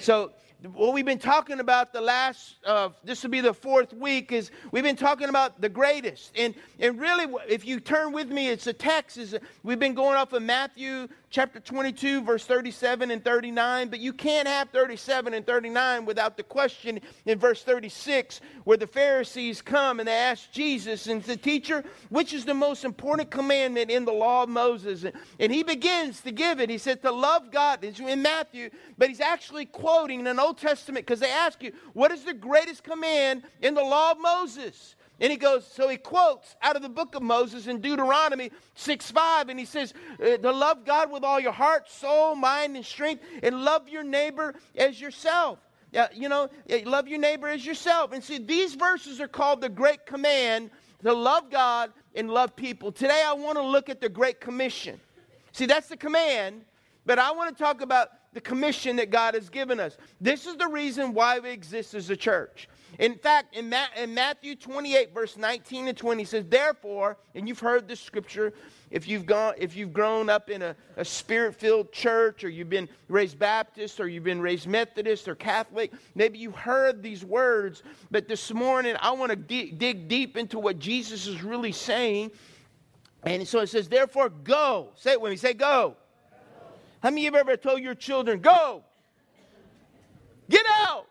So, what we've been talking about the last, uh, this will be the fourth week, is we've been talking about the greatest. And, and really, if you turn with me, it's a text. Is we've been going off of Matthew chapter 22, verse 37 and 39, but you can't have 37 and 39 without the question in verse 36 where the Pharisees come and they ask Jesus and the teacher, which is the most important commandment in the law of Moses? And he begins to give it. He said to love God. It's in Matthew, but he's actually quoting an Old Testament because they ask you, what is the greatest command in the law of Moses? And he goes, so he quotes out of the book of Moses in Deuteronomy 6 5, and he says, uh, to love God with all your heart, soul, mind, and strength, and love your neighbor as yourself. Yeah, you know, love your neighbor as yourself. And see, these verses are called the Great Command to love God and love people. Today, I want to look at the Great Commission. See, that's the command, but I want to talk about the commission that God has given us. This is the reason why we exist as a church. In fact, in, Ma- in Matthew 28, verse 19 and 20, says, Therefore, and you've heard this scripture, if you've, gone, if you've grown up in a, a spirit filled church, or you've been raised Baptist, or you've been raised Methodist or Catholic, maybe you heard these words, but this morning I want to dig, dig deep into what Jesus is really saying. And so it says, Therefore, go. Say it with me, say, Go. How many of you have ever told your children, Go? Get out?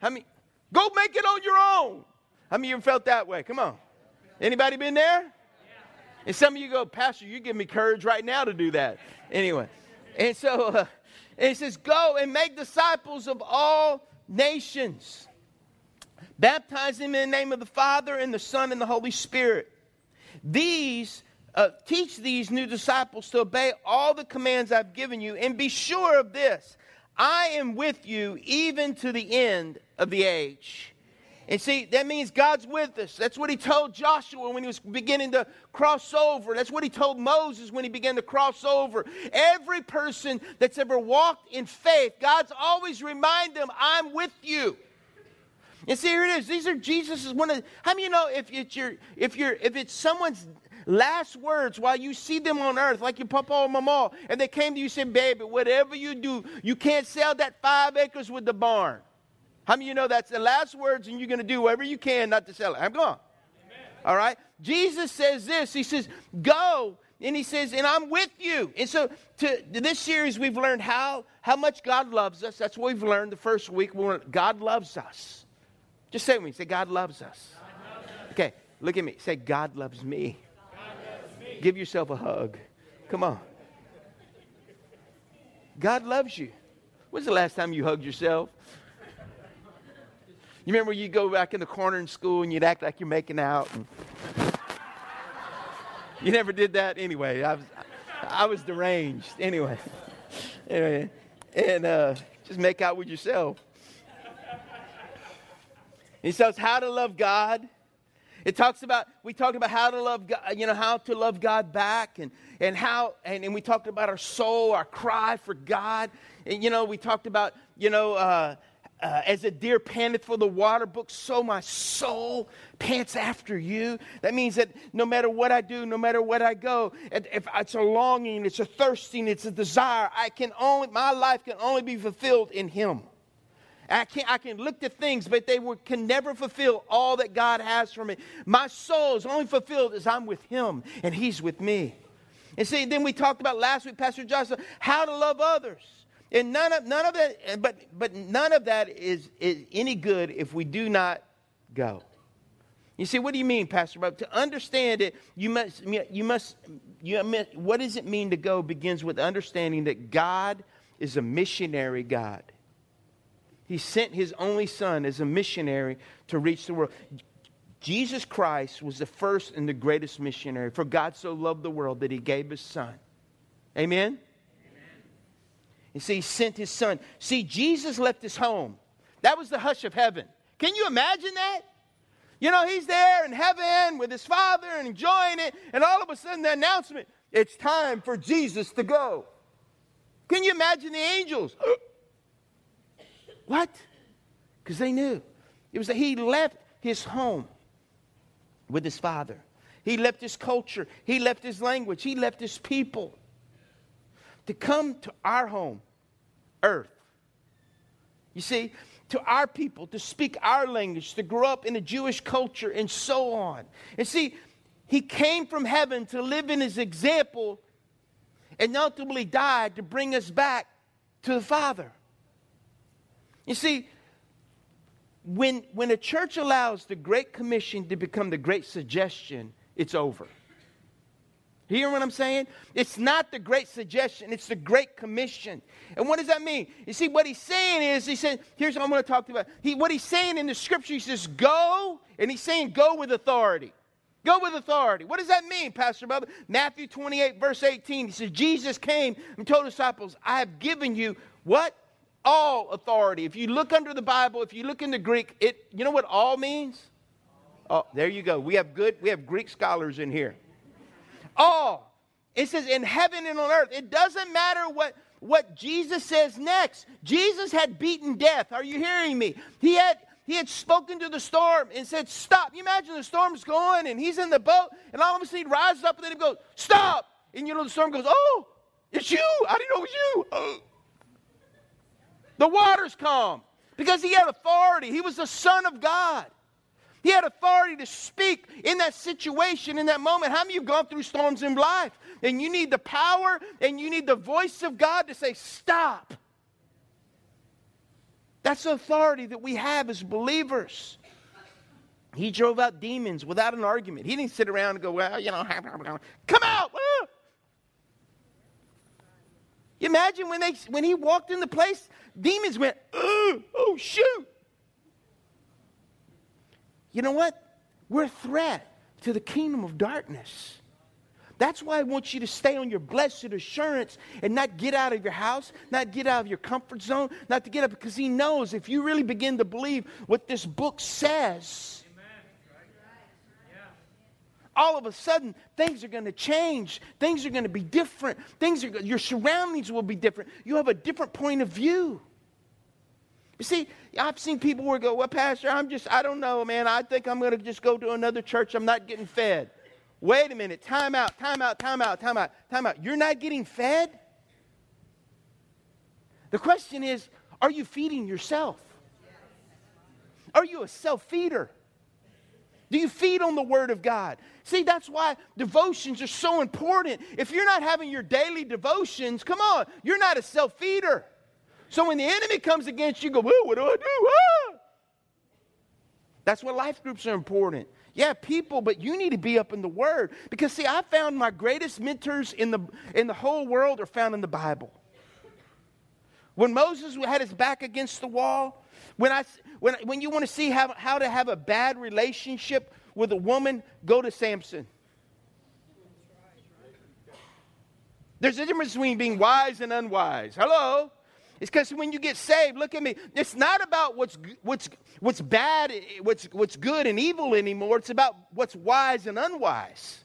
How many? Go make it on your own. How many of you felt that way? Come on. Anybody been there? And some of you go, Pastor, you give me courage right now to do that. Anyway, and so uh, it says, Go and make disciples of all nations. Baptize them in the name of the Father and the Son and the Holy Spirit. These uh, teach these new disciples to obey all the commands I've given you, and be sure of this I am with you even to the end of the age. And see, that means God's with us. That's what he told Joshua when he was beginning to cross over. That's what he told Moses when he began to cross over. Every person that's ever walked in faith, God's always remind them, I'm with you. And see, here it is. These are Jesus's one of. How many you know if it's your if you're if it's someone's last words while you see them on earth, like your papa or mama, and they came to you and said, Baby, whatever you do, you can't sell that five acres with the barn. How many of you know that's the last words and you're going to do whatever you can not to sell it? I'm gone. All right? Jesus says this He says, Go. And he says, and I'm with you. And so to, to this series, we've learned how, how much God loves us. That's what we've learned the first week. We learned God loves us. Just say with me. Say, God loves us. God loves us. Okay, look at me. Say, God loves me. Give yourself a hug. Come on. God loves you. When's the last time you hugged yourself? You remember you go back in the corner in school and you'd act like you're making out. you never did that anyway. I was, I was deranged anyway. anyway and uh, just make out with yourself. He says how to love God it talks about, we talked about how to love God, you know, how to love God back and, and how, and, and we talked about our soul, our cry for God. And, you know, we talked about, you know, uh, uh, as a deer panteth for the water brook, so my soul pants after you. That means that no matter what I do, no matter what I go, if it's a longing, it's a thirsting, it's a desire, I can only, my life can only be fulfilled in Him. I can, I can look to things, but they were, can never fulfill all that God has for me. My soul is only fulfilled as I'm with Him and He's with me. And see, then we talked about last week, Pastor Joshua, how to love others. And none of, none of that, but, but none of that is, is any good if we do not go. You see, what do you mean, Pastor Bob? To understand it, you must, you must, you must, what does it mean to go begins with understanding that God is a missionary God. He sent his only son as a missionary to reach the world. Jesus Christ was the first and the greatest missionary. For God so loved the world that he gave his son. Amen? Amen. And see, he sent his son. See, Jesus left his home. That was the hush of heaven. Can you imagine that? You know, he's there in heaven with his father and enjoying it, and all of a sudden the announcement it's time for Jesus to go. Can you imagine the angels? What? Because they knew. It was that he left his home with his father. He left his culture. He left his language. He left his people to come to our home, earth, You see, to our people, to speak our language, to grow up in a Jewish culture, and so on. And see, he came from heaven to live in his example and ultimately died to bring us back to the Father. You see, when, when a church allows the Great Commission to become the Great Suggestion, it's over. You hear what I'm saying? It's not the great suggestion, it's the great commission. And what does that mean? You see, what he's saying is, he said, here's what I'm going to talk to you about. He, what he's saying in the scripture, he says, go, and he's saying, go with authority. Go with authority. What does that mean, Pastor Bubba? Matthew 28, verse 18, he says, Jesus came and told disciples, I have given you what? All authority. If you look under the Bible, if you look in the Greek, it you know what all means? Oh, there you go. We have good, we have Greek scholars in here all. It says in heaven and on earth. It doesn't matter what, what Jesus says next. Jesus had beaten death. Are you hearing me? He had he had spoken to the storm and said, Stop. You imagine the storm's going and he's in the boat, and all of a sudden he rises up and then he goes, Stop. And you know, the storm goes, Oh, it's you. I didn't know it was you. Oh. The water's calm because he had authority. He was the Son of God. He had authority to speak in that situation, in that moment. How many of you have gone through storms in life? And you need the power and you need the voice of God to say, Stop. That's the authority that we have as believers. He drove out demons without an argument. He didn't sit around and go, Well, you know, come out. You imagine when, they, when he walked in the place, demons went, oh, oh, shoot. You know what? We're a threat to the kingdom of darkness. That's why I want you to stay on your blessed assurance and not get out of your house, not get out of your comfort zone, not to get up because he knows if you really begin to believe what this book says, all of a sudden things are going to change. Things are going to be different. Things are your surroundings will be different. You have a different point of view. You see, I've seen people who go, Well, Pastor, I'm just, I don't know, man. I think I'm going to just go to another church. I'm not getting fed. Wait a minute. Time out, time out, time out, time out, time out. You're not getting fed? The question is, are you feeding yourself? Are you a self feeder? Do you feed on the Word of God? See, that's why devotions are so important. If you're not having your daily devotions, come on, you're not a self feeder. So when the enemy comes against you, go, well, what do I do? Ah! That's why life groups are important. Yeah, people, but you need to be up in the Word. Because, see, I found my greatest mentors in the, in the whole world are found in the Bible. When Moses had his back against the wall, when, I, when, when you want to see how, how to have a bad relationship with a woman, go to Samson. There's a difference between being wise and unwise. Hello? It's because when you get saved, look at me. It's not about what's, what's, what's bad, eh, what's, what's good and evil anymore. It's about what's wise and unwise.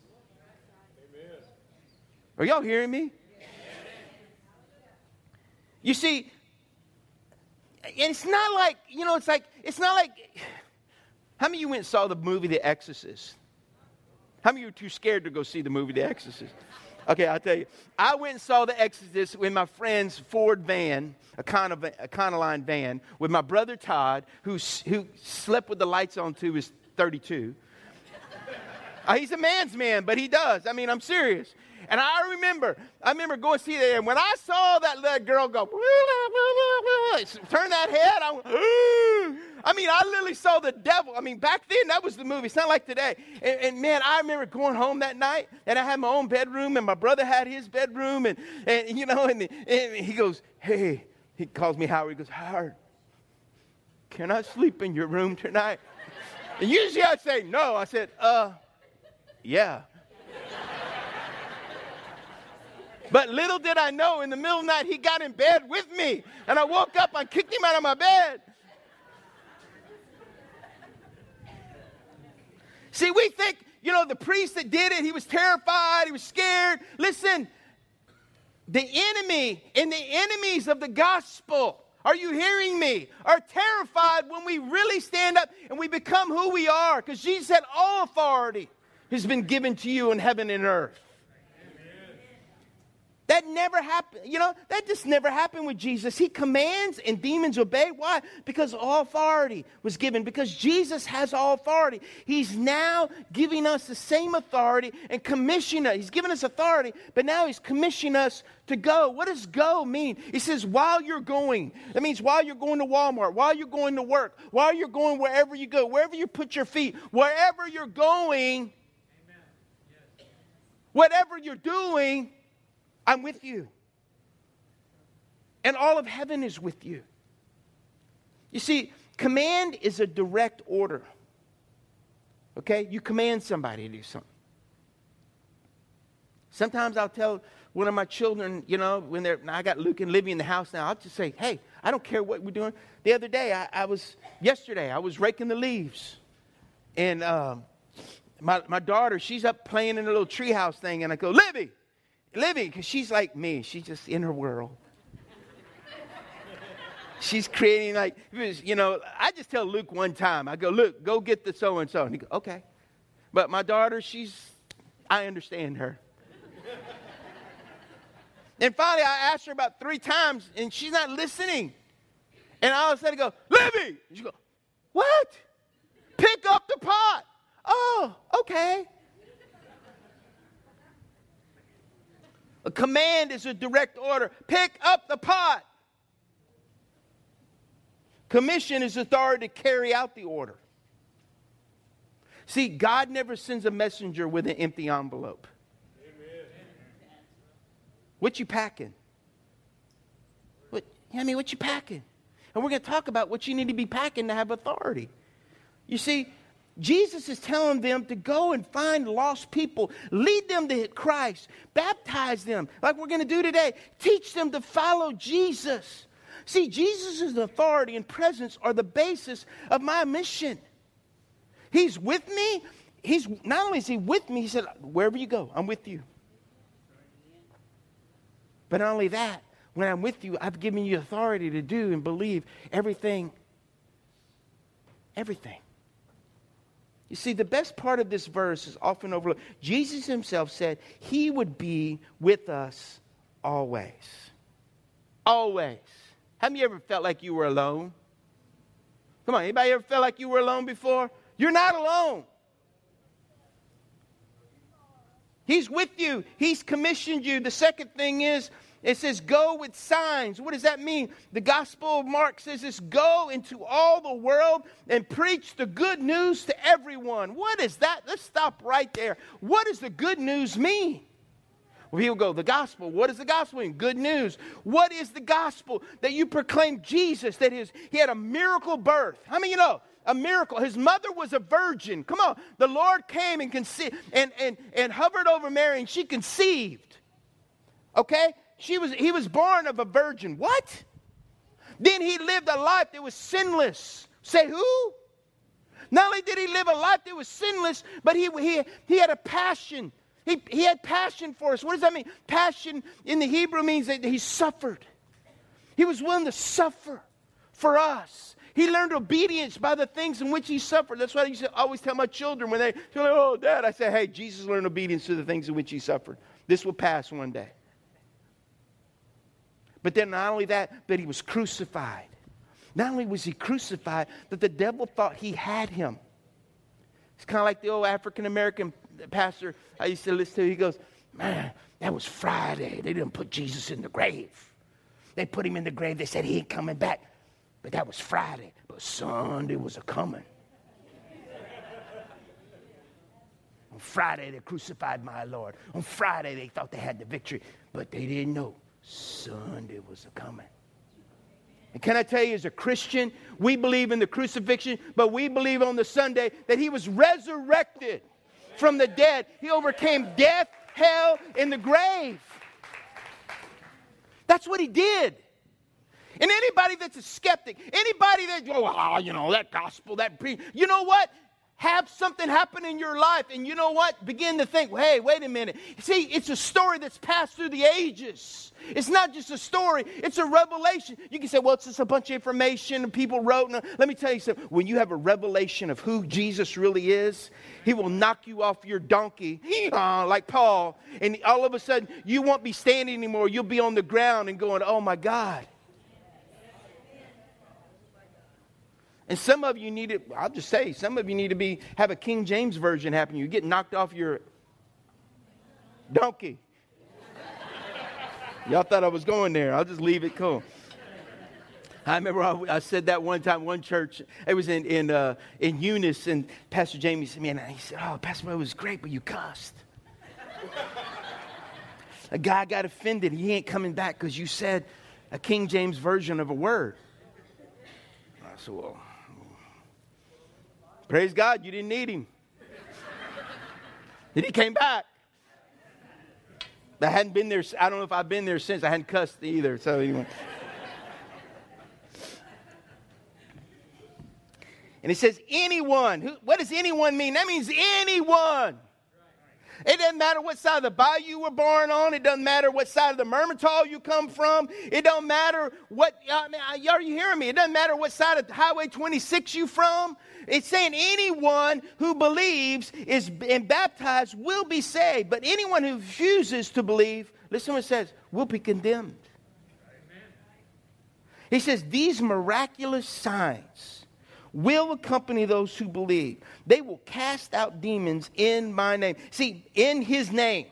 Amen. Are y'all hearing me? You see, and it's not like, you know, it's like, it's not like, how many of you went and saw the movie The Exorcist? How many of you were too scared to go see the movie The Exorcist? Okay, I'll tell you. I went and saw the Exorcist with my friend's Ford van, a Econoline van, with my brother Todd, who, who slept with the lights on to his 32. uh, he's a man's man, but he does. I mean, I'm serious. And I remember, I remember going to see that, and when I saw that little girl go, turn that head, I went, I mean, I literally saw the devil. I mean, back then, that was the movie. It's not like today. And, and, man, I remember going home that night, and I had my own bedroom, and my brother had his bedroom, and, and you know, and, and he goes, hey, he calls me Howard. He goes, Howard, can I sleep in your room tonight? And usually I'd say no. I said, uh, yeah. But little did I know, in the middle of the night, he got in bed with me. And I woke up, I kicked him out of my bed. See, we think, you know, the priest that did it, he was terrified, he was scared. Listen, the enemy and the enemies of the gospel, are you hearing me? Are terrified when we really stand up and we become who we are. Because Jesus said, All authority has been given to you in heaven and earth. That never happened. You know, that just never happened with Jesus. He commands and demons obey. Why? Because all authority was given. Because Jesus has all authority. He's now giving us the same authority and commissioning us. He's given us authority, but now he's commissioning us to go. What does go mean? He says, while you're going. That means while you're going to Walmart, while you're going to work, while you're going wherever you go, wherever you put your feet, wherever you're going, yes. whatever you're doing, I'm with you. And all of heaven is with you. You see, command is a direct order. Okay? You command somebody to do something. Sometimes I'll tell one of my children, you know, when they're, I got Luke and Libby in the house now, I'll just say, hey, I don't care what we're doing. The other day, I, I was, yesterday, I was raking the leaves. And um, my, my daughter, she's up playing in a little treehouse thing, and I go, Livy, Livy, because she's like me, she's just in her world. she's creating like, you know, I just tell Luke one time, I go, Luke, go get the so and so. And he goes, okay. But my daughter, she's, I understand her. And finally, I asked her about three times, and she's not listening. And all of a sudden, I go, Libby! And she go, What? Pick up the pot. Oh, okay. A command is a direct order. Pick up the pot. Commission is authority to carry out the order. See, God never sends a messenger with an empty envelope. What you packing? What, I mean, what you packing? And we're going to talk about what you need to be packing to have authority. You see, Jesus is telling them to go and find lost people, lead them to Christ, baptize them, like we're going to do today, teach them to follow Jesus. See, Jesus' authority and presence are the basis of my mission. He's with me. He's not only is he with me, he said, Wherever you go, I'm with you. But not only that, when I'm with you, I've given you authority to do and believe everything. Everything. You see, the best part of this verse is often overlooked. Jesus himself said he would be with us always. Always. Have you ever felt like you were alone? Come on, anybody ever felt like you were alone before? You're not alone. He's with you, He's commissioned you. The second thing is, it says, go with signs. What does that mean? The Gospel of Mark says this go into all the world and preach the good news to everyone. What is that? Let's stop right there. What does the good news mean? Well, people go, the gospel. What does the gospel mean? Good news. What is the gospel? That you proclaim Jesus, that his, he had a miracle birth. How many you know? a miracle. His mother was a virgin. Come on. The Lord came and conceived and, and, and hovered over Mary and she conceived. Okay? She was he was born of a virgin. What? Then he lived a life that was sinless. Say who? Not only did he live a life that was sinless, but he, he, he had a passion. He, he had passion for us. What does that mean? Passion in the Hebrew means that he suffered. He was willing to suffer for us. He learned obedience by the things in which he suffered. That's why I used to always tell my children when they say, Oh, Dad, I say, Hey, Jesus learned obedience to the things in which he suffered. This will pass one day. But then not only that, but he was crucified. Not only was he crucified, but the devil thought he had him. It's kind of like the old African American pastor I used to listen to. He goes, Man, that was Friday. They didn't put Jesus in the grave. They put him in the grave. They said he ain't coming back. But that was Friday. But Sunday was a coming. On Friday, they crucified my Lord. On Friday, they thought they had the victory, but they didn't know Sunday was a coming. And can I tell you, as a Christian, we believe in the crucifixion, but we believe on the Sunday that he was resurrected from the dead. He overcame death, hell, and the grave. That's what he did. And anybody that's a skeptic, anybody that, oh, ah, you know, that gospel, that pre, you know what? Have something happen in your life, and you know what? Begin to think, hey, wait a minute. See, it's a story that's passed through the ages. It's not just a story, it's a revelation. You can say, well, it's just a bunch of information people wrote. Let me tell you something. When you have a revelation of who Jesus really is, he will knock you off your donkey, uh, like Paul, and all of a sudden you won't be standing anymore. You'll be on the ground and going, oh my God. And some of you need to, I'll just say, some of you need to be have a King James version happen. You get knocked off your donkey. Y'all thought I was going there. I'll just leave it cool. I remember I, I, said that one time, one church, it was in, in, uh, in Eunice, and Pastor Jamie said, man, he said, oh, Pastor Mo was great, but you cussed. a guy got offended. He ain't coming back because you said a King James version of a word. I said, well, Praise God, you didn't need him. then he came back. I hadn't been there. I don't know if I've been there since. I hadn't cussed either. So anyway. And he says, anyone. Who, what does anyone mean? That means anyone. It doesn't matter what side of the bayou you were born on. It doesn't matter what side of the Mermentau you come from. It don't matter what, I mean, are you hearing me? It doesn't matter what side of Highway 26 you from. It's saying anyone who believes is and baptized will be saved. But anyone who refuses to believe, listen what it says, will be condemned. Amen. He says, these miraculous signs will accompany those who believe. They will cast out demons in my name. See, in his name,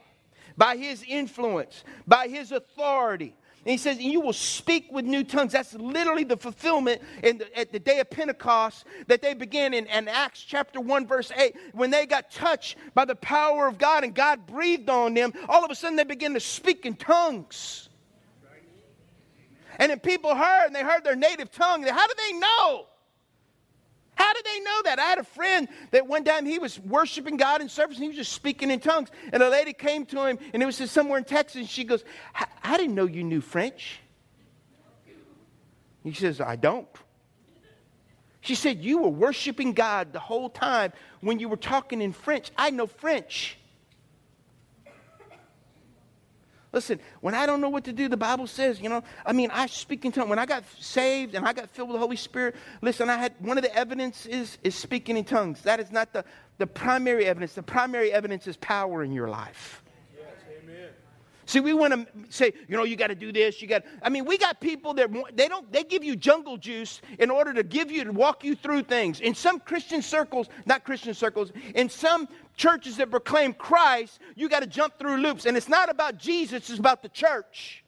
by his influence, by his authority. And he says, and you will speak with new tongues. That's literally the fulfillment the, at the day of Pentecost that they began in, in Acts chapter 1, verse 8. When they got touched by the power of God and God breathed on them, all of a sudden they began to speak in tongues. And then people heard, and they heard their native tongue. How do they know? How did they know that? I had a friend that one time he was worshiping God in service and he was just speaking in tongues. And a lady came to him and it was just somewhere in Texas. And she goes, I didn't know you knew French. He says, I don't. She said, You were worshiping God the whole time when you were talking in French. I know French. Listen, when I don't know what to do, the Bible says, you know, I mean, I speak in tongues. When I got saved and I got filled with the Holy Spirit, listen, I had one of the evidence is, is speaking in tongues. That is not the, the primary evidence. The primary evidence is power in your life. Yes, amen. See, we want to say, you know, you got to do this. You got. I mean, we got people that they don't. They give you jungle juice in order to give you to walk you through things. In some Christian circles, not Christian circles, in some churches that proclaim Christ, you got to jump through loops, and it's not about Jesus. It's about the church.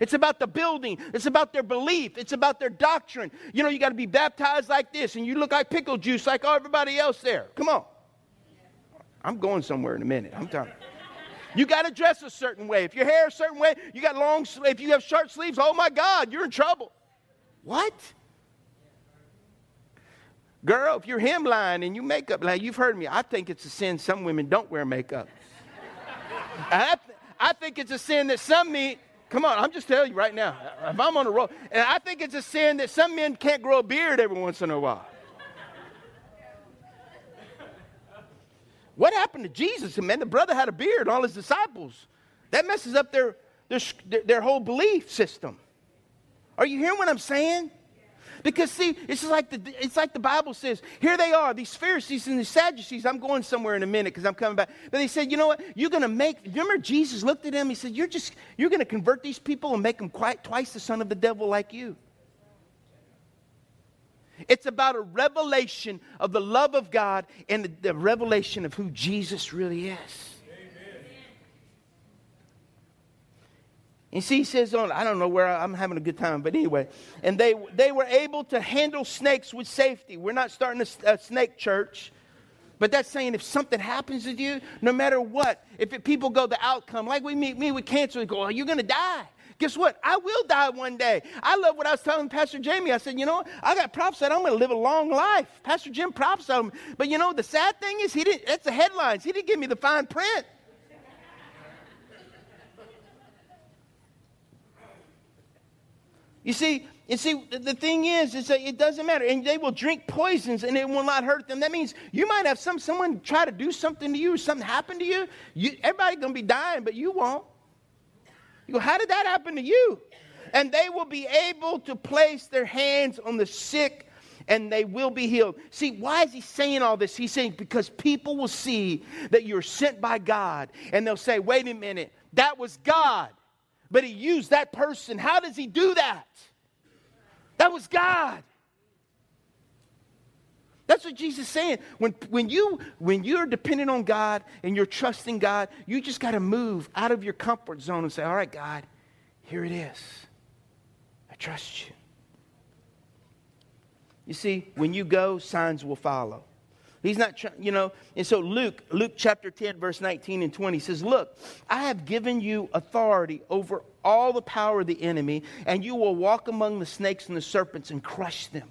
It's about the building. It's about their belief. It's about their doctrine. You know, you got to be baptized like this, and you look like pickle juice like everybody else there. Come on. I'm going somewhere in a minute. I'm telling. You got to dress a certain way. If your hair a certain way, you got long. If you have short sleeves, oh my God, you're in trouble. What? Girl, if you're hemline and you makeup, like you've heard me, I think it's a sin some women don't wear makeup. I, th- I think it's a sin that some men, come on, I'm just telling you right now, if I'm on a roll, and I think it's a sin that some men can't grow a beard every once in a while. What happened to Jesus? Man, the brother had a beard, all his disciples. That messes up their, their, their whole belief system. Are you hearing what I'm saying? Because see, it's like the it's like the Bible says. Here they are, these Pharisees and the Sadducees. I'm going somewhere in a minute because I'm coming back. But they said, you know what? You're going to make. Remember, Jesus looked at them. He said, "You're just you're going to convert these people and make them quite twice the son of the devil like you." It's about a revelation of the love of God and the, the revelation of who Jesus really is. Amen. You see, he says on, I don't know where I'm having a good time, but anyway, and they, they were able to handle snakes with safety. We're not starting a, a snake church. But that's saying if something happens to you, no matter what, if it, people go the outcome, like we meet me with cancer, and go, oh, you're going to die. Guess what? I will die one day. I love what I was telling Pastor Jamie. I said, you know, I got prophesied I'm going to live a long life. Pastor Jim prophesied. But you know, the sad thing is, he didn't, that's the headlines. He didn't give me the fine print. You see, and see, the thing is, is that it doesn't matter. And they will drink poisons and it will not hurt them. That means you might have some someone try to do something to you, something happen to you. you everybody gonna be dying, but you won't. You go, how did that happen to you? And they will be able to place their hands on the sick and they will be healed. See, why is he saying all this? He's saying because people will see that you're sent by God and they'll say, wait a minute, that was God, but he used that person. How does he do that? That was God. That's what Jesus is saying. When, when, you, when you're dependent on God and you're trusting God, you just got to move out of your comfort zone and say, All right, God, here it is. I trust you. You see, when you go, signs will follow. He's not, trying, you know. And so Luke, Luke chapter 10, verse 19 and 20 says, Look, I have given you authority over all the power of the enemy, and you will walk among the snakes and the serpents and crush them.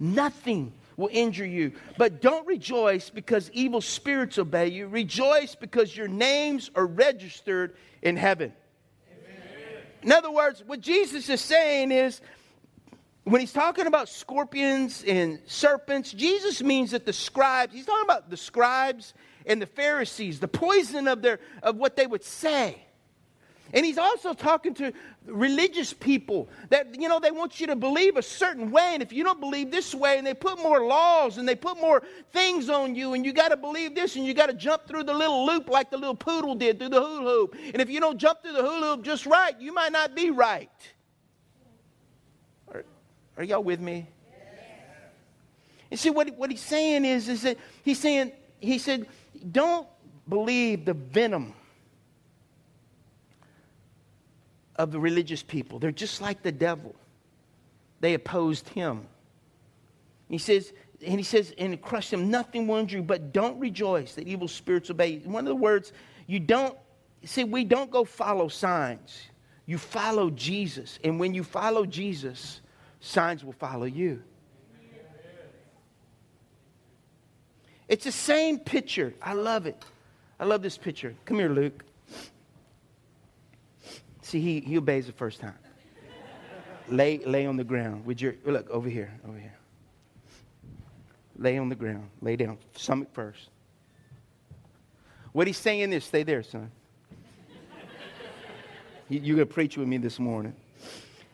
Nothing will injure you. But don't rejoice because evil spirits obey you. Rejoice because your names are registered in heaven. Amen. In other words, what Jesus is saying is when he's talking about scorpions and serpents, Jesus means that the scribes, he's talking about the scribes and the Pharisees, the poison of, their, of what they would say. And he's also talking to religious people that, you know, they want you to believe a certain way. And if you don't believe this way, and they put more laws and they put more things on you, and you got to believe this, and you got to jump through the little loop like the little poodle did through the hula hoop. And if you don't jump through the hula hoop just right, you might not be right. Are y'all with me? And see, what, what he's saying is, is that he's saying, he said, don't believe the venom of the religious people. They're just like the devil. They opposed him. He says, and he says, and crush them, nothing will injure you, but don't rejoice that evil spirits obey. One of the words, you don't, see, we don't go follow signs. You follow Jesus. And when you follow Jesus, signs will follow you. It's the same picture. I love it. I love this picture. Come here, Luke. See, he, he obeys the first time. lay, lay on the ground with your, look, over here, over here. Lay on the ground. Lay down. Stomach first. What he's saying is, stay there, son. You're going to preach with me this morning.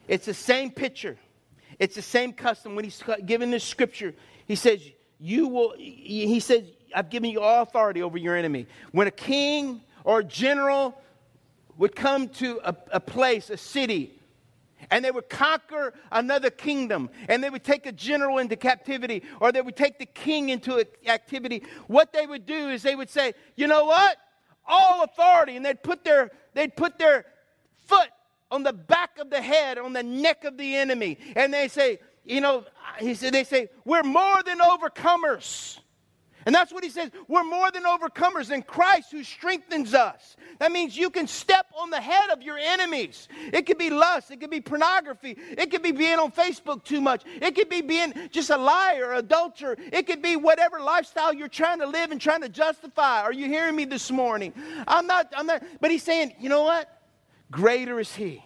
It's the same picture. It's the same custom when he's given this scripture. He says, You will, he says, I've given you all authority over your enemy. When a king or a general would come to a, a place, a city, and they would conquer another kingdom and they would take a general into captivity or they would take the king into activity what they would do is they would say you know what all authority and they'd put their they'd put their foot on the back of the head, on the neck of the enemy. And they say, you know, he said, they say, we're more than overcomers. And that's what he says. We're more than overcomers in Christ who strengthens us. That means you can step on the head of your enemies. It could be lust. It could be pornography. It could be being on Facebook too much. It could be being just a liar, adulterer. It could be whatever lifestyle you're trying to live and trying to justify. Are you hearing me this morning? I'm not, I'm not, but he's saying, you know what? Greater is He.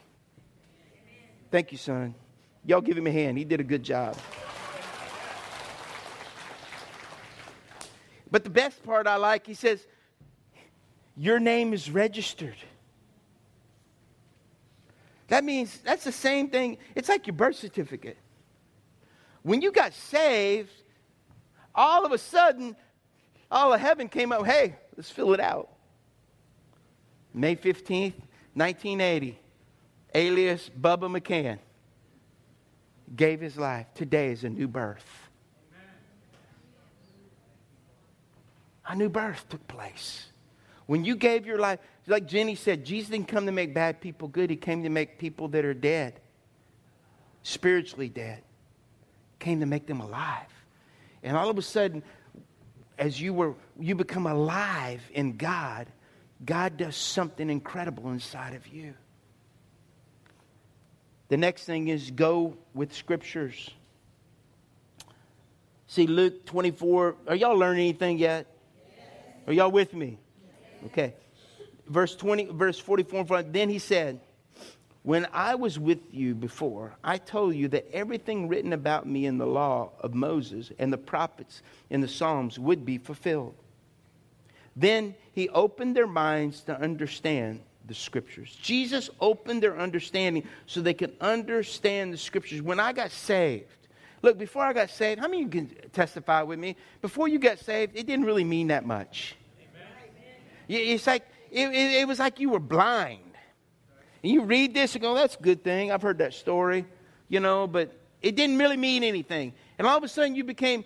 Thank you, son. Y'all give him a hand. He did a good job. But the best part I like, he says, Your name is registered. That means that's the same thing. It's like your birth certificate. When you got saved, all of a sudden, all of heaven came up, hey, let's fill it out. May 15th, 1980, alias Bubba McCann, gave his life. Today is a new birth. A new birth took place. When you gave your life, like Jenny said, Jesus didn't come to make bad people good. He came to make people that are dead, spiritually dead, came to make them alive. And all of a sudden, as you were you become alive in God, God does something incredible inside of you. The next thing is go with scriptures. See, Luke 24, are y'all learning anything yet? Are y'all with me? Okay. Verse 20, verse 44, then he said, When I was with you before, I told you that everything written about me in the law of Moses and the prophets in the Psalms would be fulfilled. Then he opened their minds to understand the scriptures. Jesus opened their understanding so they could understand the scriptures. When I got saved, look, before I got saved, how many of you can testify with me? Before you got saved, it didn't really mean that much. Amen. It's like, it, it, it was like you were blind. And you read this and go, that's a good thing. I've heard that story, you know, but it didn't really mean anything. And all of a sudden you became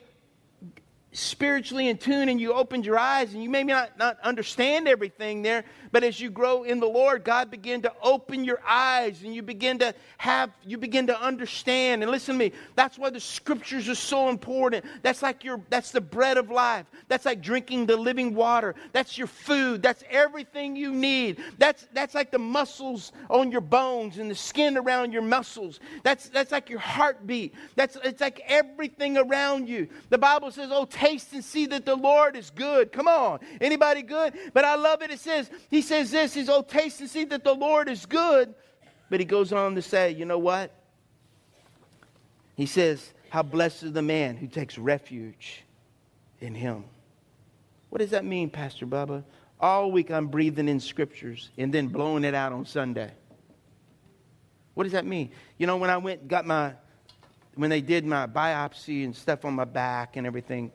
spiritually in tune and you opened your eyes and you may not, not understand everything there but as you grow in the lord god begin to open your eyes and you begin to have you begin to understand. And listen to me that's why the scriptures are so important. That's like your that's the bread of life. That's like drinking the living water. That's your food. That's everything you need. That's that's like the muscles on your bones and the skin around your muscles. That's that's like your heartbeat. That's it's like everything around you. The bible says oh taste and see that the Lord is good. Come on. Anybody good? But I love it. It says, he says this, he's, oh, taste and see that the Lord is good. But he goes on to say, you know what? He says, how blessed is the man who takes refuge in him. What does that mean, Pastor Bubba? All week I'm breathing in scriptures and then blowing it out on Sunday. What does that mean? You know, when I went, got my, when they did my biopsy and stuff on my back and everything,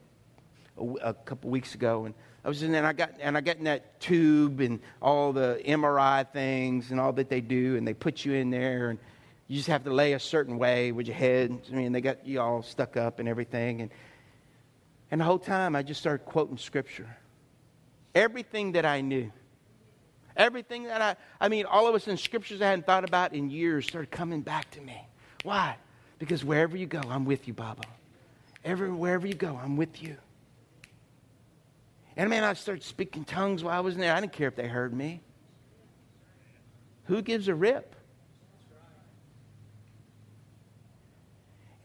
a, a couple weeks ago, and I was in and I got and I got in that tube and all the MRI things and all that they do, and they put you in there, and you just have to lay a certain way with your head. I mean, they got you all stuck up and everything, and and the whole time I just started quoting scripture, everything that I knew. Everything that I, I mean, all of us in scriptures I hadn't thought about in years started coming back to me. Why? Because wherever you go, I'm with you, Bubba. Every, wherever you go, I'm with you. And man, I started speaking tongues while I was in there. I didn't care if they heard me. Who gives a rip?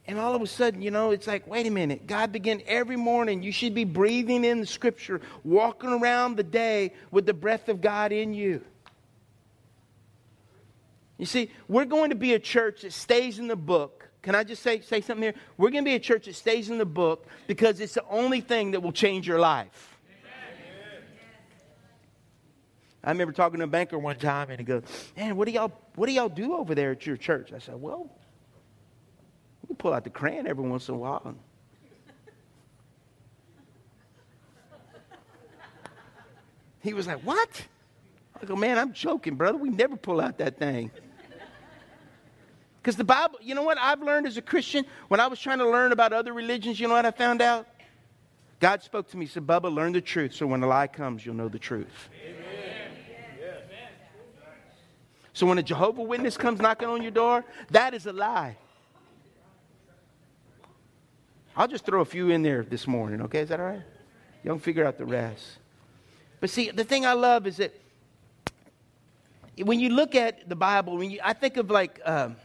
And all of a sudden, you know, it's like, wait a minute. God began every morning. You should be breathing in the scripture, walking around the day with the breath of God in you. You see, we're going to be a church that stays in the book. Can I just say, say something here? We're going to be a church that stays in the book because it's the only thing that will change your life. I remember talking to a banker one time, and he goes, "Man, what do y'all what do y'all do over there at your church?" I said, "Well, we pull out the Koran every once in a while." he was like, "What?" I go, "Man, I'm joking, brother. We never pull out that thing." Because the Bible, you know what I've learned as a Christian? When I was trying to learn about other religions, you know what I found out? God spoke to me, said, Bubba, learn the truth so when the lie comes, you'll know the truth. So when a Jehovah Witness comes knocking on your door, that is a lie. I'll just throw a few in there this morning, okay? Is that all right? Y'all can figure out the rest. But see, the thing I love is that when you look at the Bible, when you, I think of like um,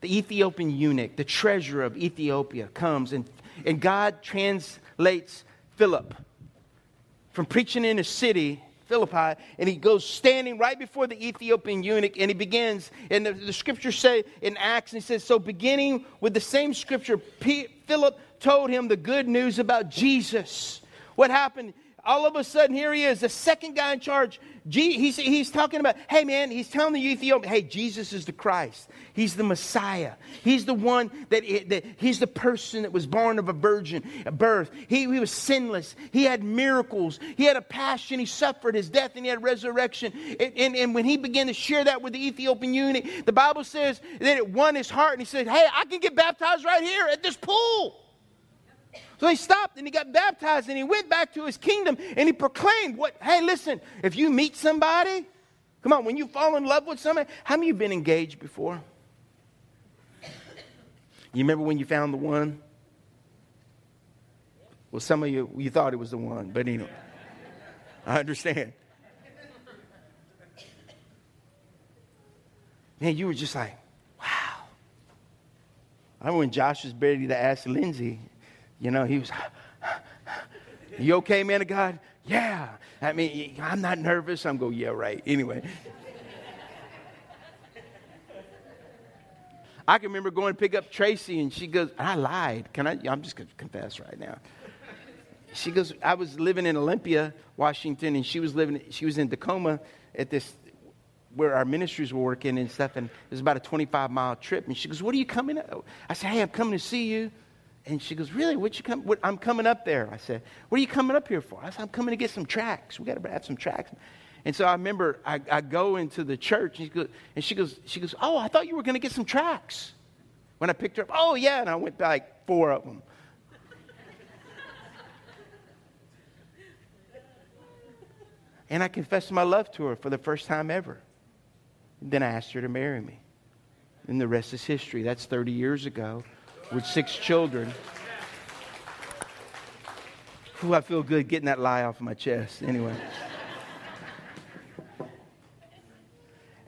the Ethiopian eunuch, the treasurer of Ethiopia comes and, and God translates Philip from preaching in a city Philippi, and he goes standing right before the Ethiopian eunuch, and he begins, and the, the scriptures say in Acts, and he says, So beginning with the same scripture, P- Philip told him the good news about Jesus. What happened? All of a sudden, here he is, the second guy in charge. he's, he's talking about, hey man, he's telling the Ethiopian, hey, Jesus is the Christ. He's the Messiah. He's the one that, that he's the person that was born of a virgin, a birth. He, he was sinless. He had miracles. He had a passion. He suffered his death and he had resurrection. And, and, and when he began to share that with the Ethiopian eunuch, the Bible says that it won his heart and he said, hey, I can get baptized right here at this pool. So he stopped and he got baptized and he went back to his kingdom and he proclaimed what, hey, listen, if you meet somebody, come on, when you fall in love with somebody, how many you been engaged before? You remember when you found the one? Well, some of you, you thought it was the one, but anyway, I understand. Man, you were just like, wow. I remember when Josh was ready to ask Lindsay, you know, he was, You okay, man of God? Yeah. I mean, I'm not nervous. I'm going, Yeah, right. Anyway. I can remember going to pick up Tracy, and she goes, I lied. Can I? I'm just going to confess right now. She goes, I was living in Olympia, Washington, and she was living, she was in Tacoma at this, where our ministries were working and stuff, and it was about a 25 mile trip. And she goes, What are you coming? I said, Hey, I'm coming to see you. And she goes, Really? What you come? What, I'm coming up there. I said, What are you coming up here for? I said, I'm coming to get some tracts. We got to have some tracts. And so I remember I, I go into the church and she, goes, and she goes, she goes, Oh, I thought you were going to get some tracts. When I picked her up, oh, yeah. And I went like four of them. and I confessed my love to her for the first time ever. Then I asked her to marry me. And the rest is history. That's 30 years ago with six children. Who I feel good getting that lie off my chest. Anyway.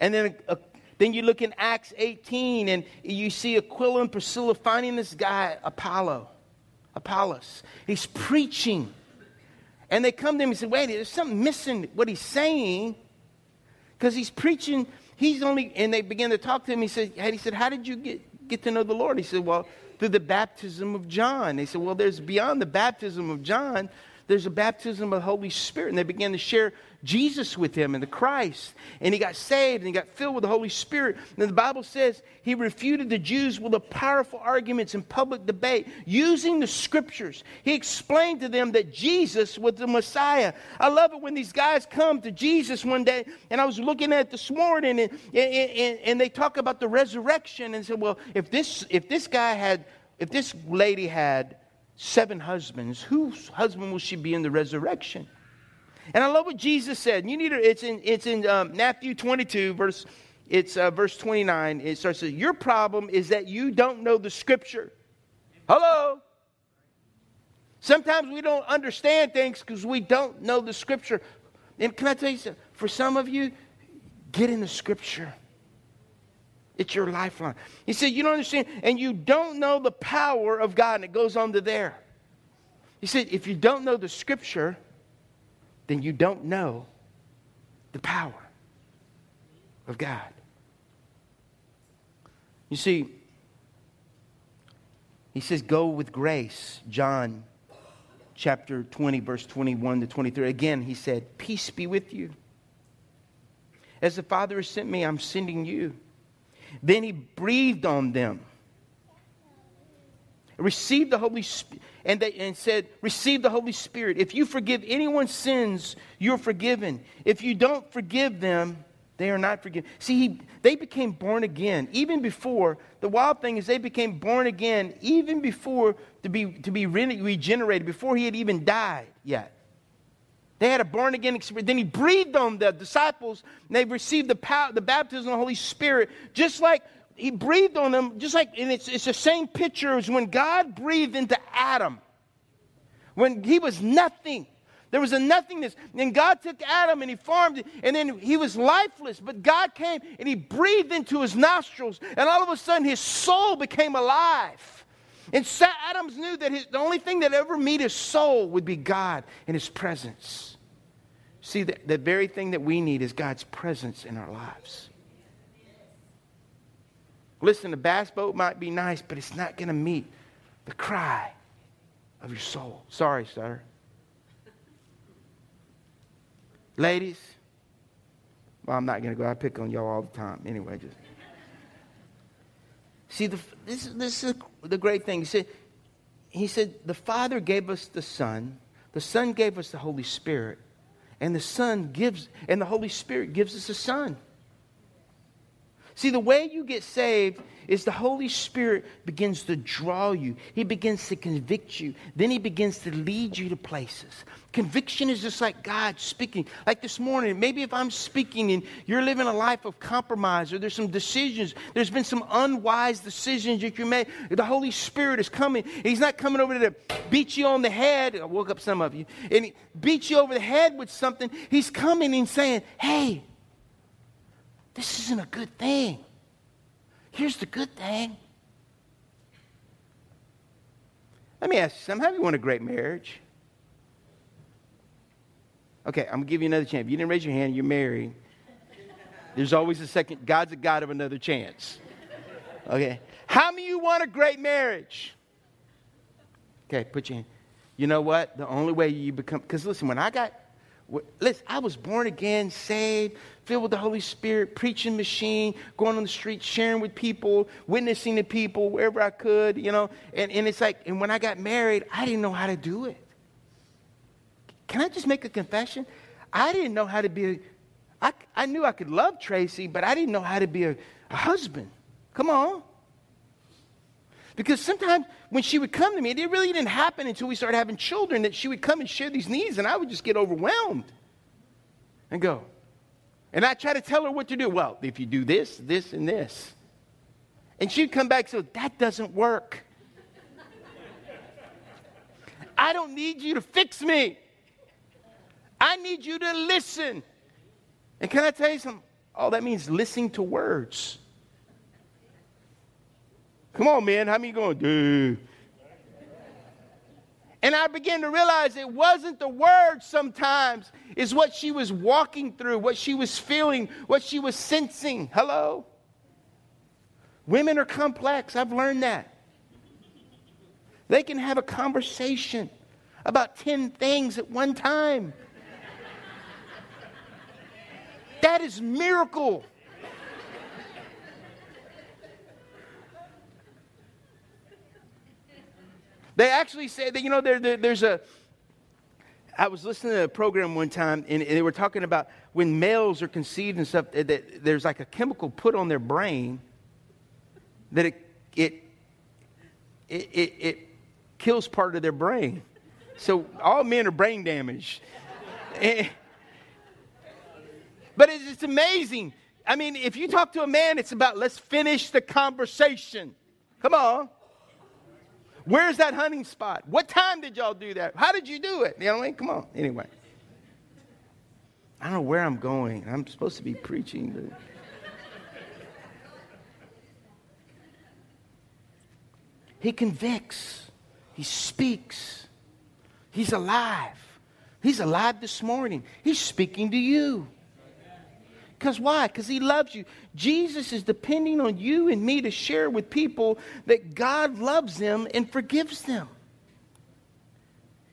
and then, uh, then you look in Acts 18 and you see Aquila and Priscilla finding this guy, Apollo, Apollos. He's preaching. And they come to him and say, wait, there's something missing what he's saying. Because he's preaching, he's only, and they begin to talk to him. He said, he said, how did you get, get to know the Lord? He said, well, through the baptism of John. They said, Well, there's beyond the baptism of John, there's a baptism of the Holy Spirit. And they began to share Jesus with him and the Christ. And he got saved and he got filled with the Holy Spirit. And the Bible says he refuted the Jews with the powerful arguments in public debate using the scriptures. He explained to them that Jesus was the Messiah. I love it when these guys come to Jesus one day, and I was looking at this morning, and, and, and, and they talk about the resurrection and said, well, if this, if this guy had, if this lady had seven husbands, whose husband will she be in the resurrection? And I love what Jesus said. You need to, it's in, it's in um, Matthew 22, verse, it's uh, verse 29. It starts, Your problem is that you don't know the scripture. Hello? Sometimes we don't understand things because we don't know the scripture. And can I tell you something? For some of you, get in the scripture. It's your lifeline. He said, You don't understand, and you don't know the power of God. And it goes on to there. He said, If you don't know the scripture, then you don't know the power of God. You see, he says, Go with grace. John chapter 20, verse 21 to 23. Again, he said, Peace be with you. As the Father has sent me, I'm sending you. Then he breathed on them. Received the Holy Spirit and, they, and said, Receive the Holy Spirit. If you forgive anyone's sins, you're forgiven. If you don't forgive them, they are not forgiven. See, he, they became born again even before. The wild thing is, they became born again even before to be, to be regenerated, before he had even died yet. They had a born again experience. Then he breathed on the disciples, and they received the, power, the baptism of the Holy Spirit, just like he breathed on them, just like, and it's, it's the same picture as when God breathed into Adam. When he was nothing. There was a nothingness. And God took Adam and he formed it, and then he was lifeless. But God came and he breathed into his nostrils, and all of a sudden his soul became alive. And Adams knew that his, the only thing that ever meet his soul would be God and his presence. See, the, the very thing that we need is God's presence in our lives. Listen, the bass boat might be nice, but it's not going to meet the cry of your soul. Sorry, sir. Ladies, well, I'm not going to go. I pick on y'all all the time. Anyway, just. See, the, this, this is the great thing. He said, he said, the Father gave us the Son, the Son gave us the Holy Spirit, and the Son gives, and the Holy Spirit gives us a Son. See, the way you get saved is the Holy Spirit begins to draw you. He begins to convict you. Then he begins to lead you to places. Conviction is just like God speaking. Like this morning, maybe if I'm speaking and you're living a life of compromise or there's some decisions, there's been some unwise decisions that you made, the Holy Spirit is coming. He's not coming over to beat you on the head. I woke up some of you. And he beat you over the head with something. He's coming and saying, hey, this isn't a good thing. Here's the good thing. Let me ask you something. Have you won a great marriage? Okay, I'm to give you another chance. If you didn't raise your hand, you're married. There's always a second. God's a God of another chance. Okay? How many of you want a great marriage? Okay, put your hand. You know what? The only way you become, because listen, when I got, listen, I was born again, saved, filled with the Holy Spirit, preaching machine, going on the street, sharing with people, witnessing to people wherever I could, you know. And, and it's like, and when I got married, I didn't know how to do it. Can I just make a confession? I didn't know how to be a, I, I knew I could love Tracy, but I didn't know how to be a, a husband. Come on. Because sometimes when she would come to me, it really didn't happen until we started having children that she would come and share these needs, and I would just get overwhelmed and go. And I try to tell her what to do. Well, if you do this, this, and this. And she'd come back and say, That doesn't work. I don't need you to fix me. I need you to listen. And can I tell you something? All that means listening to words. Come on, man. How many going, dude? And I began to realize it wasn't the words sometimes, it's what she was walking through, what she was feeling, what she was sensing. Hello? Women are complex. I've learned that. They can have a conversation about 10 things at one time. That is miracle. They actually say that, you know, there, there, there's a. I was listening to a program one time, and, they were talking about when males are conceived and stuff, that there's like a chemical put on their brain that it, it, it, it, it kills part of their brain. So all men are brain damaged. but it's, it's amazing. I mean, if you talk to a man, it's about let's finish the conversation. Come on. Where's that hunting spot? What time did y'all do that? How did you do it? You know what I mean? Come on. Anyway. I don't know where I'm going. I'm supposed to be preaching. He convicts. He speaks. He's alive. He's alive this morning. He's speaking to you. Because why? Because he loves you. Jesus is depending on you and me to share with people that God loves them and forgives them.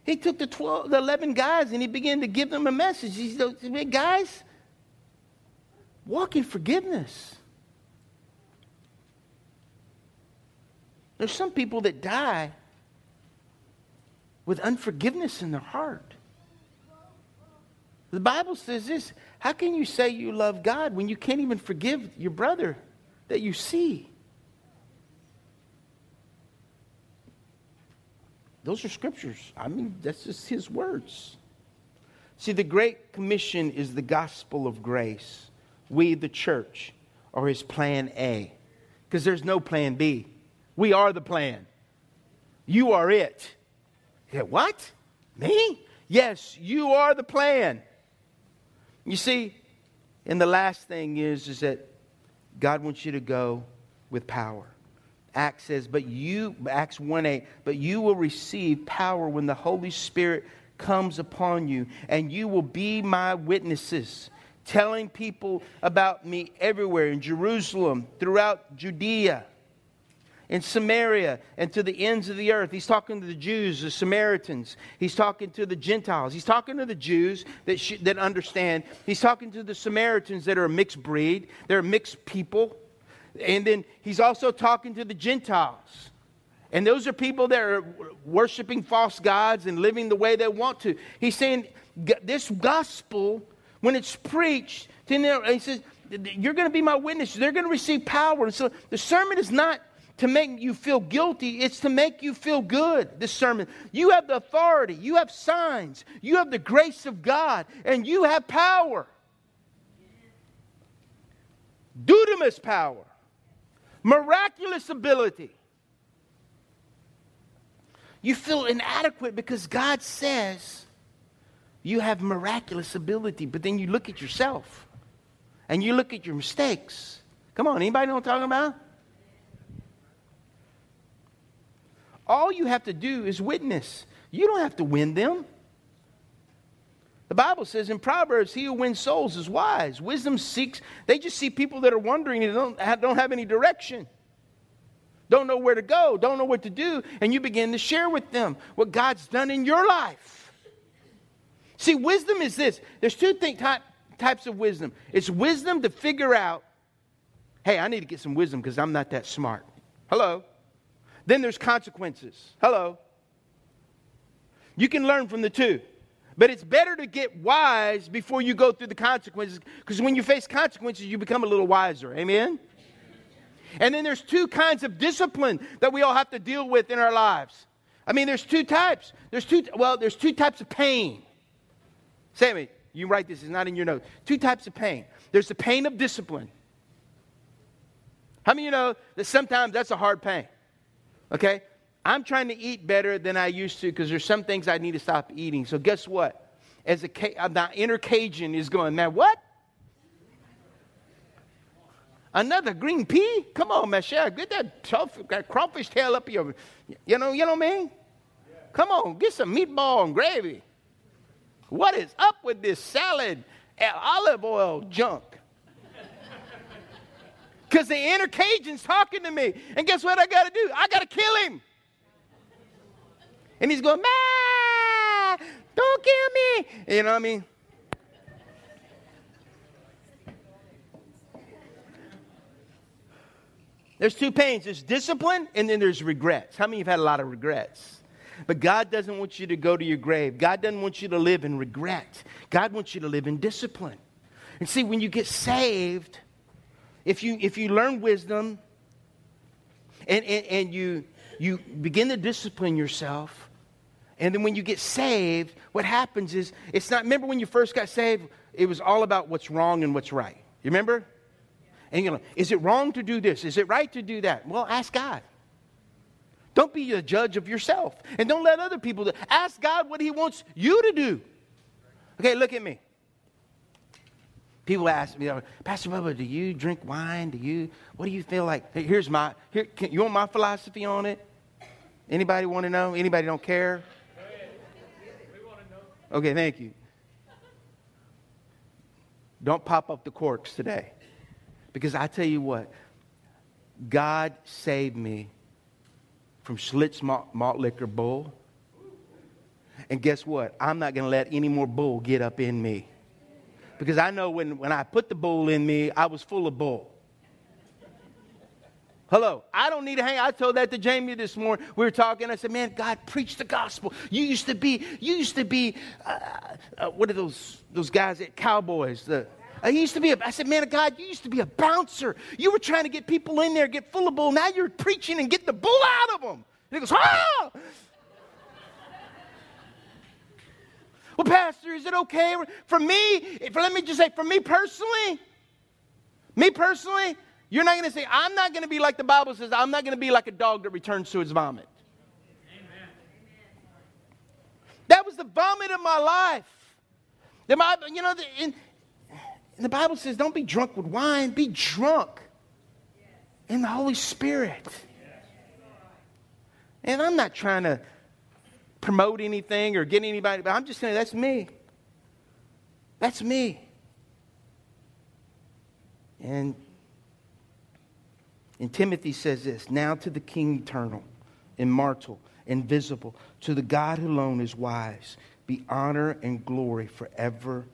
He took the, 12, the 11 guys and he began to give them a message. He said, guys, walk in forgiveness. There's some people that die with unforgiveness in their heart. The Bible says this how can you say you love God when you can't even forgive your brother that you see? Those are scriptures. I mean, that's just his words. See, the Great Commission is the gospel of grace. We, the church, are his plan A. Because there's no plan B. We are the plan. You are it. Yeah, what? Me? Yes, you are the plan. You see, and the last thing is, is that God wants you to go with power. Acts says, but you, Acts 1 8, but you will receive power when the Holy Spirit comes upon you, and you will be my witnesses, telling people about me everywhere in Jerusalem, throughout Judea in Samaria and to the ends of the earth. He's talking to the Jews, the Samaritans. He's talking to the Gentiles. He's talking to the Jews that, sh- that understand. He's talking to the Samaritans that are a mixed breed, they're a mixed people. And then he's also talking to the Gentiles. And those are people that are worshiping false gods and living the way they want to. He's saying this gospel, when it's preached, he says, You're going to be my witnesses. They're going to receive power. And so the sermon is not to make you feel guilty, it's to make you feel good. This sermon. You have the authority, you have signs, you have the grace of God, and you have power. Dunamis power, miraculous ability. You feel inadequate because God says you have miraculous ability, but then you look at yourself and you look at your mistakes. Come on, anybody know what I'm talking about? All you have to do is witness. You don't have to win them. The Bible says in Proverbs, he who wins souls is wise. Wisdom seeks, they just see people that are wandering and don't have, don't have any direction. don't know where to go, don't know what to do, and you begin to share with them what God's done in your life. See, wisdom is this there's two th- ty- types of wisdom it's wisdom to figure out, hey, I need to get some wisdom because I'm not that smart. Hello. Then there's consequences. Hello. You can learn from the two. But it's better to get wise before you go through the consequences because when you face consequences, you become a little wiser. Amen? And then there's two kinds of discipline that we all have to deal with in our lives. I mean, there's two types. There's two, well, there's two types of pain. Sammy, you write this, it's not in your notes. Two types of pain. There's the pain of discipline. How many of you know that sometimes that's a hard pain? Okay? I'm trying to eat better than I used to because there's some things I need to stop eating. So guess what? As a the uh, inner Cajun is going, man, what? Another green pea? Come on, Michelle, get that tough, that crawfish tail up your, you know, you know what I mean? Come on, get some meatball and gravy. What is up with this salad and olive oil junk? Because the inner Cajun's talking to me. And guess what I got to do? I got to kill him. And he's going, Ma, don't kill me. You know what I mean? There's two pains there's discipline and then there's regrets. How many of you have had a lot of regrets? But God doesn't want you to go to your grave. God doesn't want you to live in regret. God wants you to live in discipline. And see, when you get saved, if you, if you learn wisdom and, and, and you, you begin to discipline yourself, and then when you get saved, what happens is it's not, remember when you first got saved, it was all about what's wrong and what's right. You remember? And you're like, is it wrong to do this? Is it right to do that? Well, ask God. Don't be a judge of yourself. And don't let other people do. Ask God what He wants you to do. Okay, look at me. People ask me, Pastor Bubba, do you drink wine? Do you, what do you feel like? Here's my, here, can, you want my philosophy on it? Anybody want to know? Anybody don't care? Okay, thank you. Don't pop up the corks today. Because I tell you what, God saved me from Schlitz malt, malt liquor bull. And guess what? I'm not going to let any more bull get up in me. Because I know when, when I put the bull in me, I was full of bull. Hello. I don't need to hang. I told that to Jamie this morning. We were talking. I said, "Man, God, preach the gospel. You used to be. You used to be. Uh, uh, what are those those guys at Cowboys? The I used to be. A, I said, "Man of God, you used to be a bouncer. You were trying to get people in there, get full of bull. Now you're preaching and getting the bull out of them." And he goes, "Ah." Well, Pastor, is it okay for me? Let me just say, for me personally, me personally, you're not going to say, I'm not going to be like the Bible says, I'm not going to be like a dog that returns to its vomit. Amen. That was the vomit of my life. The Bible, you know, in, in the Bible says, don't be drunk with wine, be drunk in the Holy Spirit. And I'm not trying to promote anything or get anybody, but I'm just saying that's me. That's me. And and Timothy says this Now to the King eternal, immortal, invisible, to the God who alone is wise, be honor and glory forever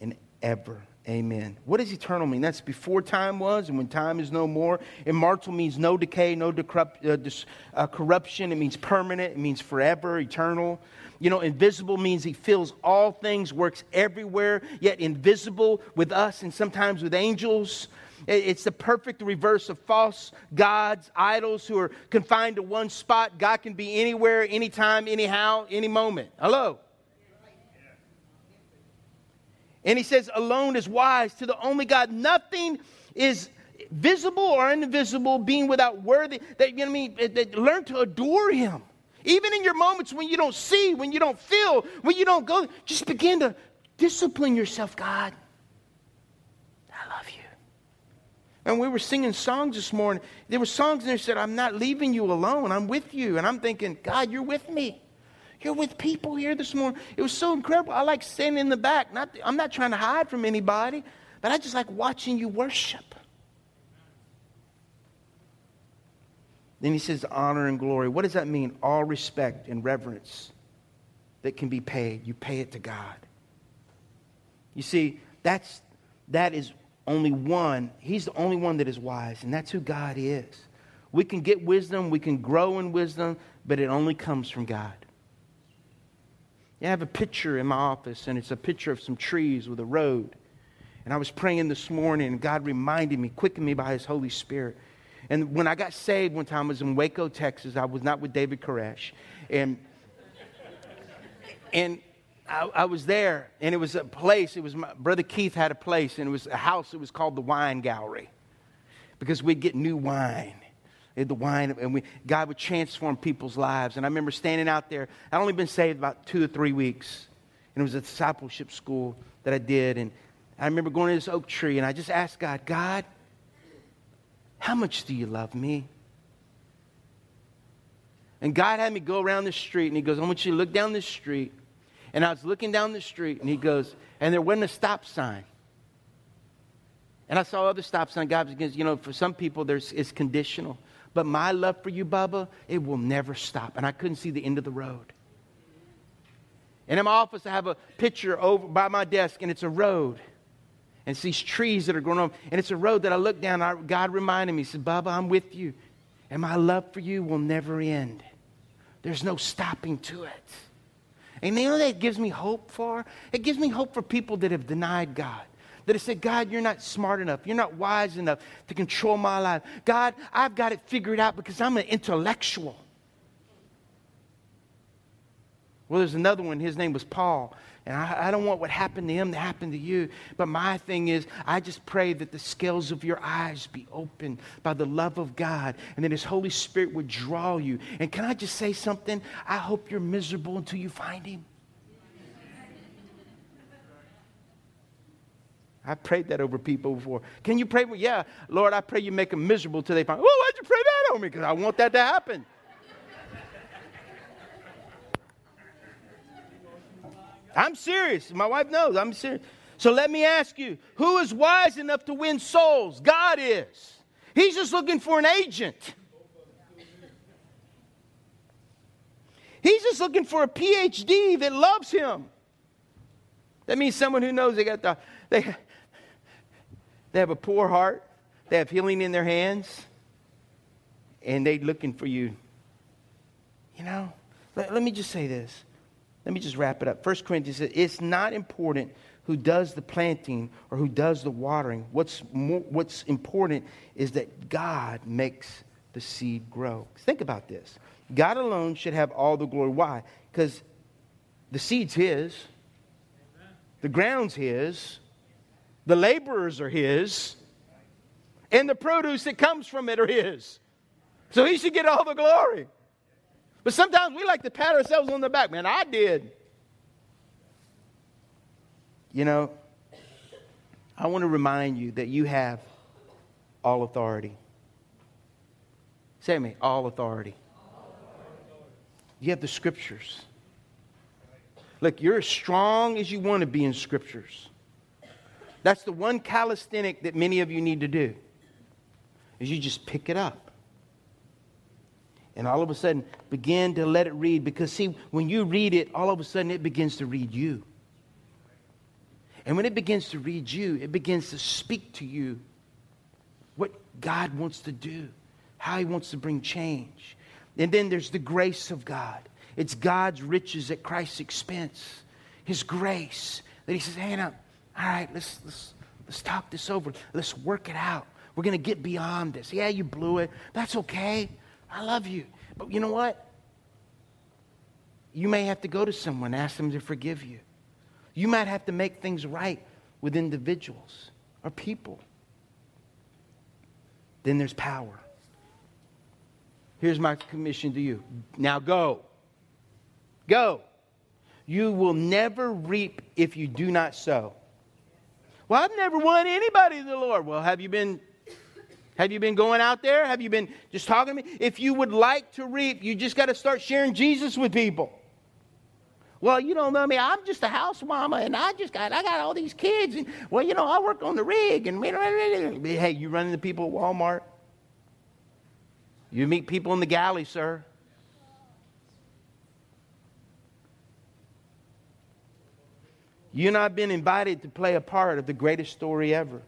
and ever. Amen. What does eternal mean? That's before time was and when time is no more. Immortal means no decay, no uh, dis, uh, corruption. It means permanent. It means forever, eternal. You know, invisible means he fills all things, works everywhere, yet invisible with us and sometimes with angels. It's the perfect reverse of false gods, idols who are confined to one spot. God can be anywhere, anytime, anyhow, any moment. Hello. And he says, alone is wise to the only God. Nothing is visible or invisible, being without worthy. That, you know what I mean? That learn to adore him. Even in your moments when you don't see, when you don't feel, when you don't go, just begin to discipline yourself, God. I love you. And we were singing songs this morning. There were songs in there that said, I'm not leaving you alone. I'm with you. And I'm thinking, God, you're with me. You're with people here this morning. It was so incredible. I like standing in the back. Not, I'm not trying to hide from anybody, but I just like watching you worship. Then he says honor and glory. What does that mean? All respect and reverence that can be paid. You pay it to God. You see, that's that is only one. He's the only one that is wise, and that's who God is. We can get wisdom, we can grow in wisdom, but it only comes from God. I have a picture in my office, and it's a picture of some trees with a road. And I was praying this morning, and God reminded me, quickened me by His Holy Spirit. And when I got saved one time, I was in Waco, Texas. I was not with David Koresh. And, and I, I, was there, and it was a place. It was my brother Keith had a place, and it was a house. It was called the Wine Gallery because we'd get new wine the wine, and we, God would transform people's lives. And I remember standing out there. I'd only been saved about two or three weeks, and it was a discipleship school that I did. And I remember going to this oak tree, and I just asked God, God, how much do you love me? And God had me go around the street, and He goes, I want you to look down this street. And I was looking down the street, and He goes, and there wasn't a stop sign. And I saw other stop signs. God was, you know, for some people, there's, it's conditional. But my love for you, Bubba, it will never stop. And I couldn't see the end of the road. And in my office, I have a picture over by my desk, and it's a road. And it's these trees that are growing up. And it's a road that I look down, I, God reminded me, He said, Bubba, I'm with you. And my love for you will never end. There's no stopping to it. And you know that gives me hope for? It gives me hope for people that have denied God that have said, God, you're not smart enough. You're not wise enough to control my life. God, I've got it figured out because I'm an intellectual. Well, there's another one. His name was Paul. And I, I, don't want what happened to him to happen to you. But my thing is, I just pray that the scales of your eyes be opened by the love of God and that His Holy Spirit would draw you. And can I just say something? I hope you're miserable until you find Him. I prayed that over people before. Can you pray? Yeah, Lord, I pray you make them miserable till they find. Oh, why'd you pray that on me? Because I want that to happen. I'm serious. My wife knows. I'm serious. So let me ask you who is wise enough to win souls? God is. He's just looking for an agent. He's just looking for a PhD that loves him. That means someone who knows they got the they they have a poor heart. They have healing in their hands. And they're looking for you. You know, let, let me just say this. Let me just wrap it up. First Corinthians says it's not important who does the planting or who does the watering. What's, more, what's important is that God makes the seed grow. Think about this. God alone should have all the glory. Why? Because the seed's His, the ground's His, the laborers are his, and the produce that comes from it are his. So he should get all the glory. But sometimes we like to pat ourselves on the back. Man, I did. You know, I want to remind you that you have all authority. Say to me, all authority. You have the scriptures. Look, you're as strong as you want to be in scriptures. That's the one calisthenic that many of you need to do. Is you just pick it up. And all of a sudden begin to let it read because see when you read it all of a sudden it begins to read you. And when it begins to read you, it begins to speak to you what God wants to do, how he wants to bring change. And then there's the grace of God. It's God's riches at Christ's expense. His grace that he says, Hannah, all right, let's, let's, let's talk this over. Let's work it out. We're going to get beyond this. Yeah, you blew it. That's okay. I love you. But you know what? You may have to go to someone, ask them to forgive you. You might have to make things right with individuals or people. Then there's power. Here's my commission to you. Now go. Go. You will never reap if you do not sow. Well, I've never won anybody to the Lord. Well, have you been have you been going out there? Have you been just talking to me? If you would like to reap, you just got to start sharing Jesus with people. Well, you don't know me. I'm just a house mama, and I just got I got all these kids, and well, you know, I work on the rig, and hey, you running the people at Walmart. You meet people in the galley, sir. You and I have been invited to play a part of the greatest story ever.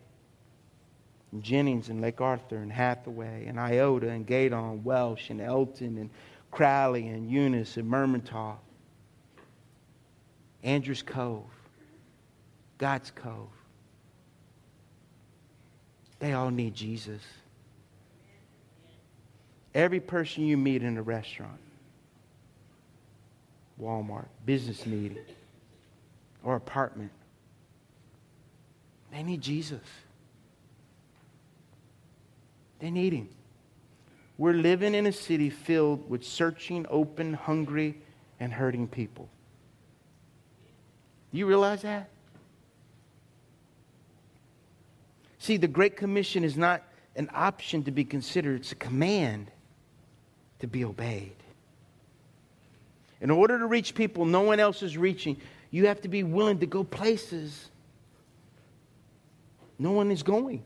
Jennings and Lake Arthur and Hathaway and Iota and Gueydan, Welsh and Elton and Crowley and Eunice and Mermentau. Andrews Cove, God's Cove. They all need Jesus. Every person you meet in a restaurant, Walmart, business meeting, or apartment, they need Jesus. They need Him. We're living in a city filled with searching, open, hungry, and hurting people. Do you realize that? See, the Great Commission is not an option to be considered, it's a command to be obeyed. In order to reach people no one else is reaching, you have to be willing to go places no one is going.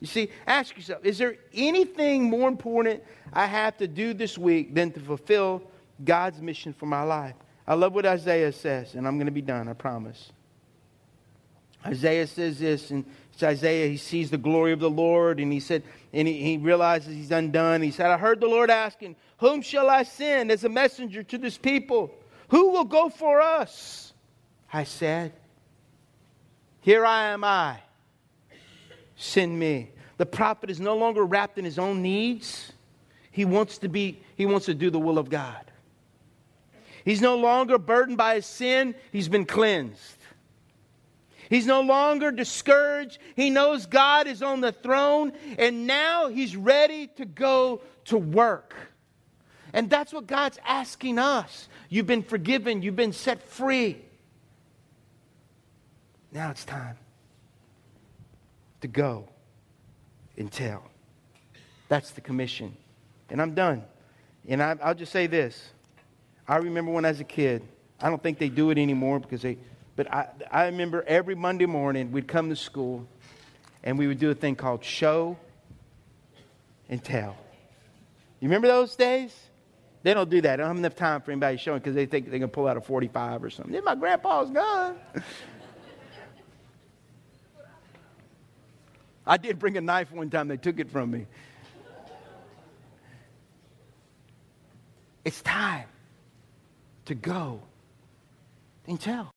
You see, ask yourself is there anything more important I have to do this week than to fulfill God's mission for my life? I love what Isaiah says, and I'm going to be done, I promise. Isaiah says this, and it's Isaiah, he sees the glory of the Lord, and he said, and he, he realizes he's undone. He said, I heard the Lord asking, Whom shall I send as a messenger to this people? Who will go for us? I said, Here I am I. Send me. The prophet is no longer wrapped in his own needs. He wants to be, he wants to do the will of God. He's no longer burdened by his sin, he's been cleansed. He's no longer discouraged. He knows God is on the throne, and now he's ready to go to work. And that's what God's asking us. You've been forgiven, you've been set free. Now it's time to go and tell. That's the commission. And I'm done. And I, will just say this I remember when I was a kid, I don't think they do it anymore because they, but I, I remember every Monday morning we'd come to school and we would do a thing called show and tell. You remember those days? They don't do that. They don't have enough time for anybody showing because they think they can pull out a 45 or something. This my grandpa's gun. I did bring a knife one time, they took it from me. It's time to go and tell.